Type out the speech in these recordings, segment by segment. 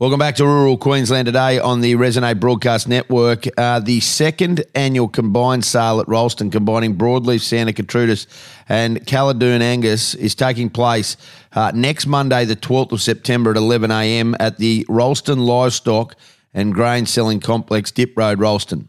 Welcome back to Rural Queensland today on the Resonate Broadcast Network. Uh, the second annual combined sale at Rolleston, combining broadleaf Santa Gertrudis and Caladoon Angus, is taking place uh, next Monday, the 12th of September at 11am at the Rolleston Livestock and Grain Selling Complex, Dip Road, Rolleston.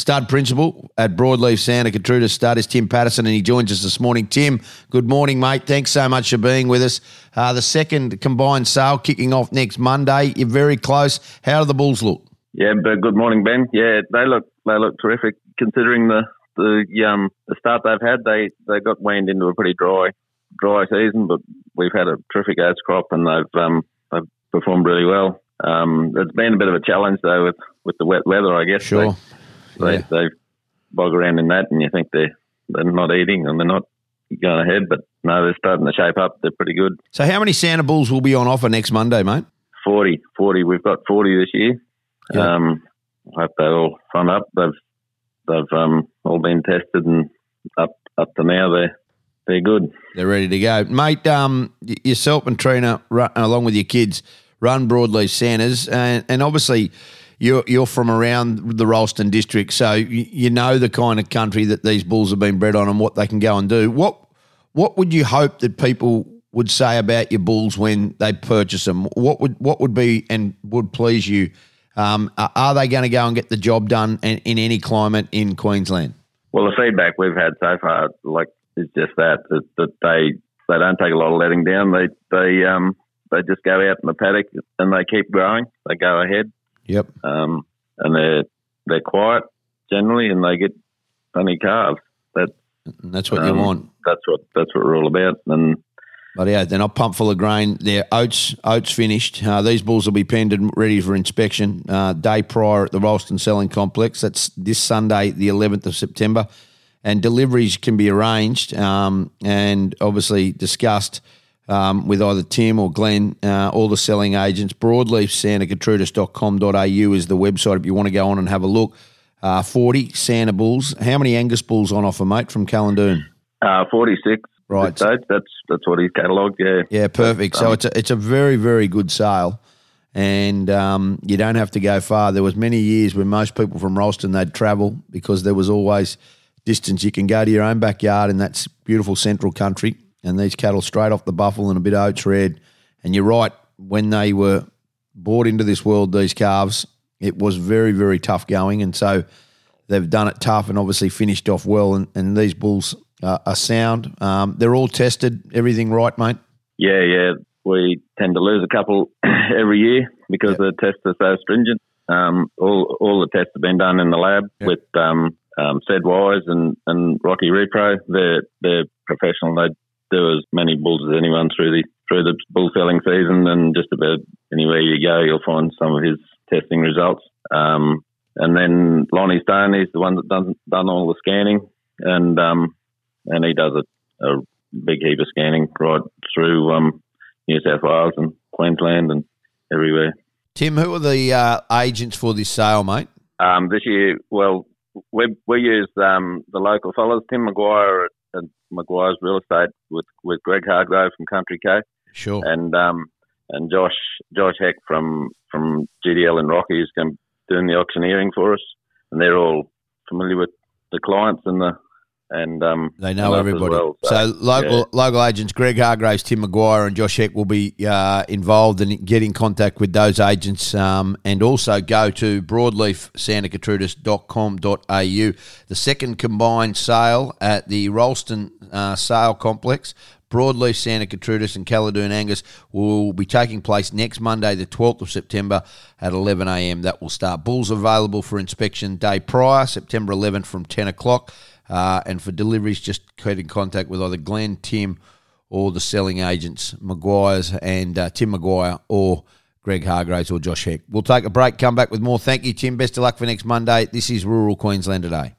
Stud principal at Broadleaf Santa Gertrudis Stud is Tim Patterson, and he joins us this morning. Tim, good morning, mate. Thanks so much for being with us. Uh, the second combined sale kicking off next Monday. You're very close. How do the Bulls look? Yeah, but good morning, Ben. Yeah, they look they look terrific considering the the um the start they've had. They they got weaned into a pretty dry dry season, but we've had a terrific oats crop and they've um they've performed really well. Um, it's been a bit of a challenge though with, with the wet weather, I guess. Sure. They, Yeah. they, they bog around in that, and you think they're they're not eating and they're not going ahead, but no, they're starting to shape up. They're pretty good. So, how many Santa Bulls will be on offer next Monday, mate? 40, 40. We've got 40 this year. Yeah. Um, I hope they all front up. They've they've um, all been tested and up up to now they're they're good. They're ready to go, mate. Um, yourself and Trina, run, along with your kids, run Broadleaf Santas, and, and obviously you're you're from around the Rolleston district, so you, know the kind of country that these bulls have been bred on and what they can go and do. What what would you hope that people would say about your bulls when they purchase them? What would what would be and would please you? Um, are are they going to go and get the job done in, in any climate in Queensland? Well, the feedback we've had so far, like, is just that that, that they they don't take a lot of letting down. They they um they just go out in the paddock and they keep growing. They go ahead, Yep. um, and they're they're quiet generally, and they get funny calves. That And that's what you um, want. That's what that's what we're all about. And But yeah, they're not pumped full of grain. They're oats oats finished. Uh, these bulls will be penned and ready for inspection uh, day prior at the Rolleston Selling Complex. That's this Sunday, the 11th of September. And deliveries can be arranged um, and obviously discussed um, with either Tim or Glenn, uh, all the selling agents. Broadleaf is the website if you want to go on and have a look. Uh, 40 Santa bulls. How many Angus bulls on offer, mate, from Calendoon? uh, forty six. Right. Stage. That's that's what he's catalogued. Yeah. Yeah, perfect. So it's a, it's a very very good sale, and um, you don't have to go far. There was many years when most people from Rolleston they'd travel because there was always distance. You can go to your own backyard in that beautiful central country, and these cattle straight off the buffel and a bit of oats red. And you're right, when they were brought into this world, these calves, it was very very tough going, and so they've done it tough and obviously finished off well. And, and these bulls uh, are sound. Um, they're all tested, everything right, mate. Yeah, yeah. We tend to lose a couple every year because the tests are so stringent. Um, all all the tests have been done in the lab Yep. with um, um, Wise and, and Rocky Repro. They're they're professional. They do as many bulls as anyone through the through the bull selling season, and just about anywhere you go, you'll find some of his testing results. Um, and then Lonnie Stone is the one that done done all the scanning, and um, and he does a, a big heap of scanning right through um, New South Wales and Queensland and everywhere. Tim, who are the uh, agents for this sale, mate? Um, this year, well, we we used um, the local fellas, Tim McGuire at, at Maguire's Real Estate with, with Greg Hargrove from Country Co Sure. and um, and Josh Josh Heck from from GDL and Rocky is going doing the auctioneering for us, and they're all familiar with the clients and the and um, They know and us as everybody. well. so local yeah. local agents Greg Hargraves, Tim McGuire, and Josh Heck will be uh, involved and get in contact with those agents um, and also go to broadleafsantagertrudis.com.au. The second combined sale at the Rolleston uh, Sale Complex. Broadleaf Santa Gertrudis and Caladoon Angus will be taking place next Monday, the 12th of September at 11am. That will start. Bulls available for inspection day prior, September 11th from 10 o'clock. Uh, and for deliveries, just get in contact with either Glenn, Tim, or the selling agents, Maguire's and uh, Tim Maguire or Greg Hargraves or Josh Heck. We'll take a break, come back with more. Thank you, Tim. Best of luck for next Monday. This is Rural Queensland Today.